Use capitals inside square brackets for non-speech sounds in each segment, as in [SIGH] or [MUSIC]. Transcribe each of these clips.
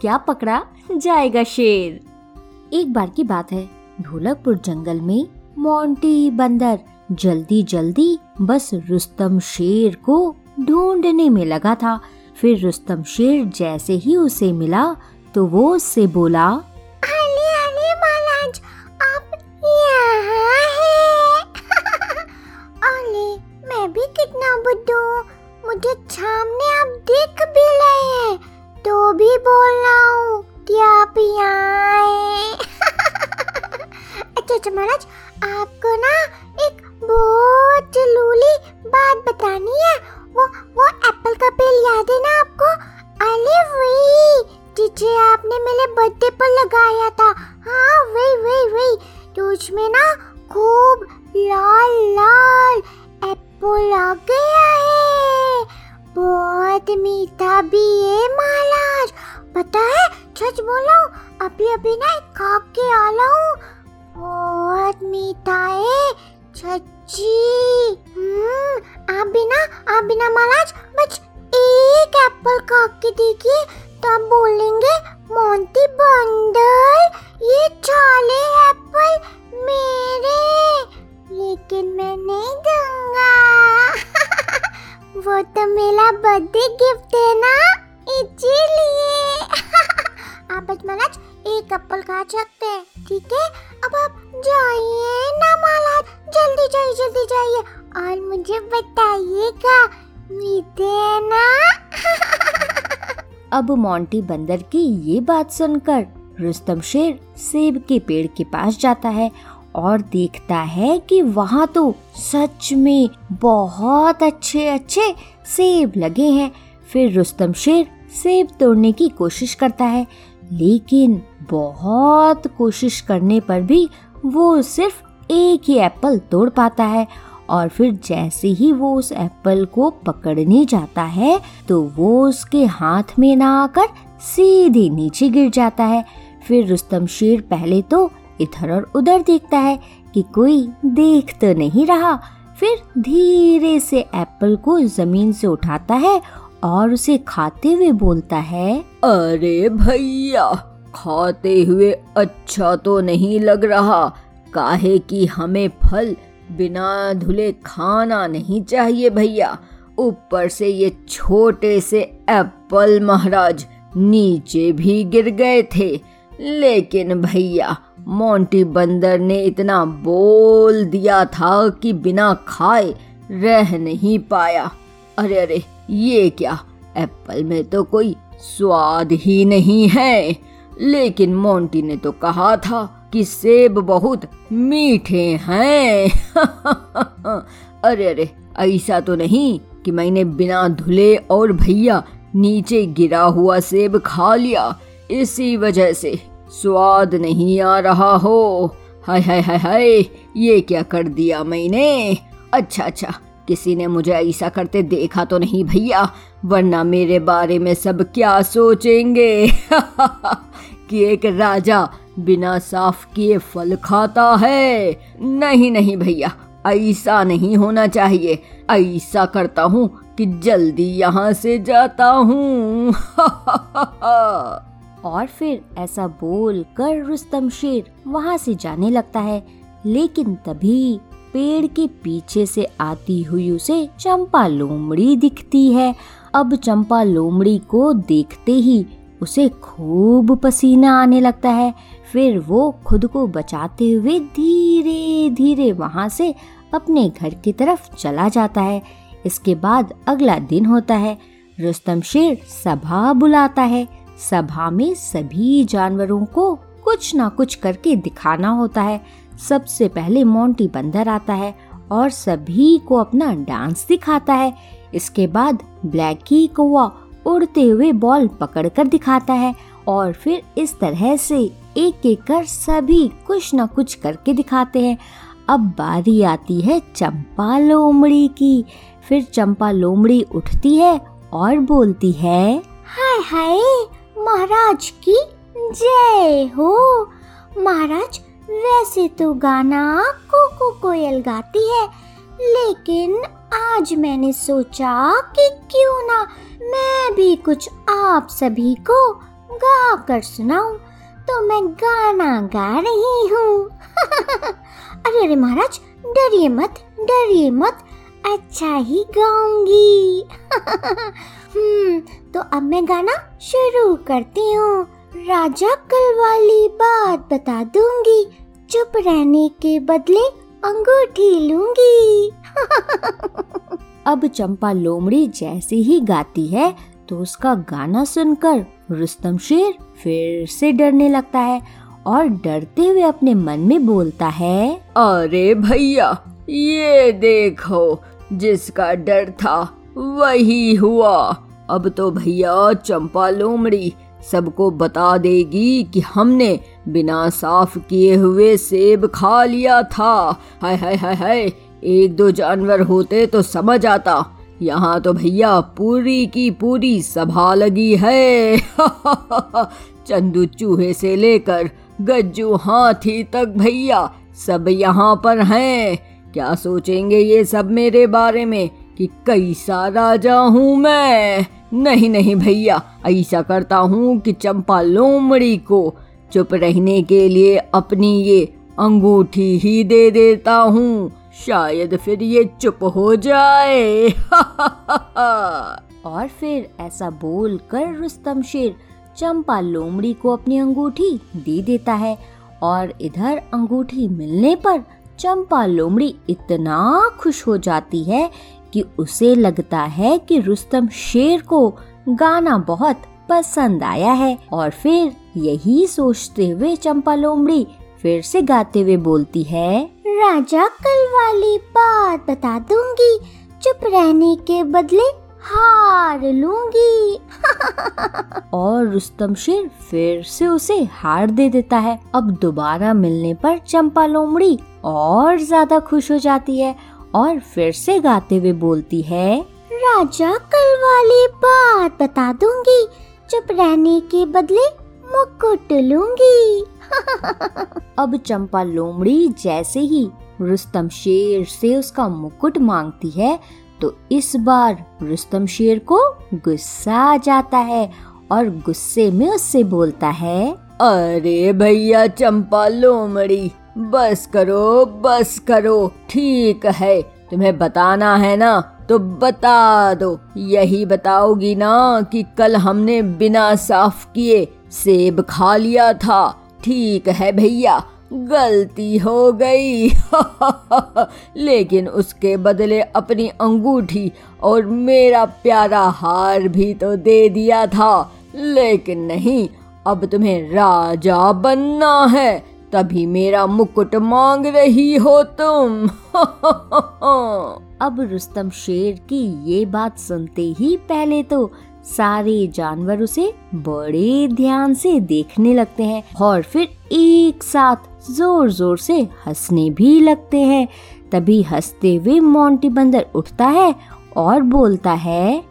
क्या पकड़ा जाएगा शेर? एक बार की बात है। ढोलकपुर जंगल में मोंटी बंदर जल्दी जल्दी बस रुस्तम शेर को ढूँढने में लगा था। फिर रुस्तम शेर जैसे ही उसे मिला तो वो उससे बोला अरे अरे महाराज आप हैं। [LAUGHS] अरे मैं भी कितना बुद्धू मुझे सामने आप देख भी रहे हैं। तो भी बोल रहा हूँ कि आप यहाँ [LAUGHS] अच्छा अच्छा महाराज, आपको ना एक बहुत ज़रूरी बात बतानी है। वो वो एप्पल का पेड़ याद है ना आपको? अरे वही, जिसे आपने मेरे बर्थडे पर लगाया था। हाँ वही वही वही। तो उसमें ना खूब लाल लाल एप्पल आ गया है। बहुत मीठा भी है महाराज। पता है, सच बोला अभी अभी ना एक खा के आला। हूँ बहुत मीठा है, सच्ची। हम्म आप भी ना, आप भी ना महाराज, बस एक एप्पल खा के देखिए तो आप बोलेंगे मोंटी बंदर ये चाले एप्पल मेरे। लेकिन मैं नहीं दूँगा। तो मेरा बर्थडे गिफ्ट है ना? इसीलिए। [LAUGHS] आप महाराज, एक एप्पल खा सकते हैं, ठीक है? अब आप जाइए, ना महाराज, जल्दी जाइए जल्दी जाइए। और मुझे बताइएगा मीठे ना? [LAUGHS] अब मोंटी बंदर की ये बात सुनकर रुस्तम शेर सेब के पेड़ के पास जाता है और देखता है कि वहाँ तो सच में बहुत अच्छे अच्छे सेब लगे हैं। फिर रुस्तम शेर सेब तोड़ने की कोशिश करता है, लेकिन बहुत कोशिश करने पर भी वो सिर्फ़ एक ही एप्पल तोड़ पाता है और फिर जैसे ही वो उस एप्पल को पकड़ने जाता है तो वो उसके हाथ में ना आकर सीधे नीचे गिर जाता है। फिर रुस्तम शेर पहले तो इधर और उधर देखता है कि कोई देख तो नहीं रहा। फिर धीरे से एप्पल को ज़मीन से उठाता है और उसे खाते हुए बोलता है, अरे भैया, खाते हुए अच्छा तो नहीं लग रहा। काहे कि हमें फल बिना धुले खाना नहीं चाहिए भैया। ऊपर से ये छोटे से एप्पल महाराज नीचे भी गिर गए थे। लेकिन भैया मोंटी बंदर ने इतना बोल दिया था कि बिना खाए रह नहीं पाया। अरे अरे, ये क्या? एप्पल में तो कोई स्वाद ही नहीं है। लेकिन मोंटी ने तो कहा था कि सेब बहुत मीठे हैं। [LAUGHS] अरे अरे, ऐसा तो नहीं कि मैंने बिना धुले और भैया नीचे गिरा हुआ सेब खा लिया। इसी वजह से स्वाद नहीं आ रहा हो। हाय हाय हाय हाय, ये क्या कर दिया मैंने? अच्छा अच्छा किसी ने मुझे ऐसा करते देखा तो नहीं भैया, वरना मेरे बारे में सब क्या सोचेंगे? [LAUGHS] कि एक राजा बिना साफ़ किए फल खाता है। नहीं नहीं भैया, ऐसा नहीं होना चाहिए। ऐसा करता हूँ कि जल्दी यहाँ से जाता हूँ। [LAUGHS] और फिर ऐसा बोल कर रुस्तम शेर वहाँ से जाने लगता है, लेकिन तभी पेड़ के पीछे से आती हुई उसे चंपा लोमड़ी दिखती है। अब चंपा लोमड़ी को देखते ही उसे खूब पसीना आने लगता है। फिर वो खुद को बचाते हुए धीरे धीरे वहाँ से अपने घर की तरफ़ चला जाता है। इसके बाद अगला दिन होता है। रुस्तम शेर सभा बुलाता है। सभा में सभी जानवरों को कुछ ना कुछ करके दिखाना होता है। सबसे पहले मोंटी बंदर आता है और सभी को अपना डांस दिखाता है। इसके बाद ब्लैकी कौआ उड़ते हुए बॉल पकड़कर दिखाता है और फिर इस तरह से एक एक कर सभी कुछ ना कुछ करके दिखाते हैं। अब बारी आती है चंपा लोमड़ी की। फिर चंपा लोमड़ी उठती है और बोलती है, हाय हाय महाराज की जय हो। महाराज, वैसे तो गाना कोको कोयल गाती है, लेकिन आज मैंने सोचा कि क्यों ना मैं भी कुछ आप सभी को गा कर सुनाऊं। तो मैं गाना गा रही हूँ। [LAUGHS] अरे अरे महाराज, डरिए मत डरिए मत। अच्छा ही गाऊँगी। [LAUGHS] तो अब मैं गाना शुरू करती हूँ। राजा कल वाली बात बता दूँगी। चुप रहने के बदले अंगूठी लूँगी। [LAUGHS] अब चंपा लोमड़ी जैसे ही गाती है तो उसका गाना सुनकर रुस्तम शेर फिर से डरने लगता है और डरते हुए अपने मन में बोलता है, अरे भैया, ये देखो, जिसका डर था वही हुआ। अब तो भैया चंपा लोमड़ी सबको बता देगी कि हमने बिना साफ़ किए हुए सेब खा लिया था। हाय हाय हाय हाय, एक दो जानवर होते तो समझ आता। यहाँ तो भैया पूरी की पूरी सभा लगी है। [LAUGHS] चंदू चूहे से लेकर गज्जू हाथी तक भैया सब यहाँ पर हैं। क्या सोचेंगे ये सब मेरे बारे में? कि कैसा राजा हूँ मैं? नहीं नहीं भैया, ऐसा करता हूँ कि चंपा लोमड़ी को चुप रहने के लिए अपनी ये अंगूठी ही दे देता हूँ। शायद फिर ये चुप हो जाए। [LAUGHS] और फिर ऐसा बोल कर रुस्तम शेर चंपा लोमड़ी को अपनी अंगूठी दे देता है और इधर अंगूठी मिलने पर चंपा लोमड़ी इतना खुश हो जाती है कि उसे लगता है कि रुस्तम शेर को गाना बहुत पसंद आया है और फिर यही सोचते हुए चंपा लोमड़ी फिर से गाते हुए बोलती है राजा कल वाली बात बता दूँगी। चुप रहने के बदले हार लूँगी। [LAUGHS] और रुस्तम शेर फिर से उसे हार दे देता है। अब दोबारा मिलने पर चंपा लोमड़ी और ज़्यादा खुश हो जाती है और फिर से गाते हुए बोलती है, राजा, कल वाली बात बता दूँगी। चुप रहने के बदले मुकुट लूँगी। [LAUGHS] अब चंपा लोमड़ी जैसे ही रुस्तम शेर से उसका मुकुट मांगती है तो इस बार रुस्तम शेर को गुस्सा आ जाता है और गुस्से में उससे बोलता है, अरे भैया चंपा लोमड़ी बस करो बस करो। ठीक है, तुम्हें बताना है ना तो बता दो। यही बताओगी ना कि कल हमने बिना साफ़ किए सेब खा लिया था। ठीक है भैया, गलती हो गई। [LAUGHS] लेकिन उसके बदले अपनी अंगूठी और मेरा प्यारा हार भी तो दे दिया था। लेकिन नहीं, अब तुम्हें राजा बनना है। तभी मेरा मुकुट मांग रही हो तुम। अब रुस्तम शेर की ये बात सुनते ही पहले तो सारे जानवर उसे बड़े ध्यान से देखने लगते हैं और फिर एक साथ ज़ोर ज़ोर से हंसने भी लगते हैं। तभी हँसते हुए मोंटी बंदर उठता है और बोलता है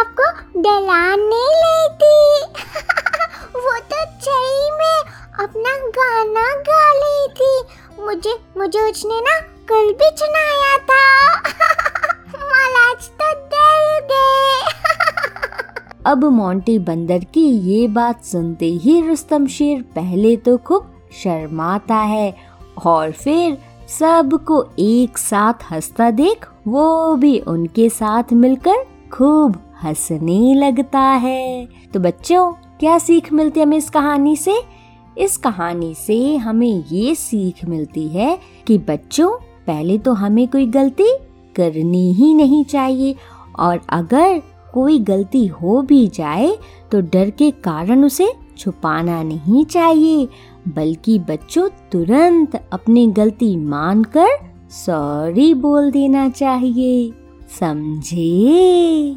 आपको डलाने लेती। [LAUGHS] वो तो सही में अपना गाना गा ली थी मुझे मुझे उसने ना कल भी सुनाया था। [LAUGHS] महाराज तो डर गए [LAUGHS] अब मोंटी बंदर की ये बात सुनते ही रुस्तम शेर पहले तो खूब शर्माता है और फिर सबको एक साथ हंसता देख वो भी उनके साथ मिलकर खूब हंसने लगता है। तो बच्चों, क्या सीख मिलती है हमें इस कहानी से? इस कहानी से हमें ये सीख मिलती है कि बच्चों, पहले तो हमें कोई गलती करनी ही नहीं चाहिए और अगर कोई गलती हो भी जाए तो डर के कारण उसे छुपाना नहीं चाहिए, बल्कि बच्चों तुरंत अपनी गलती मानकर सॉरी बोल देना चाहिए। समझे?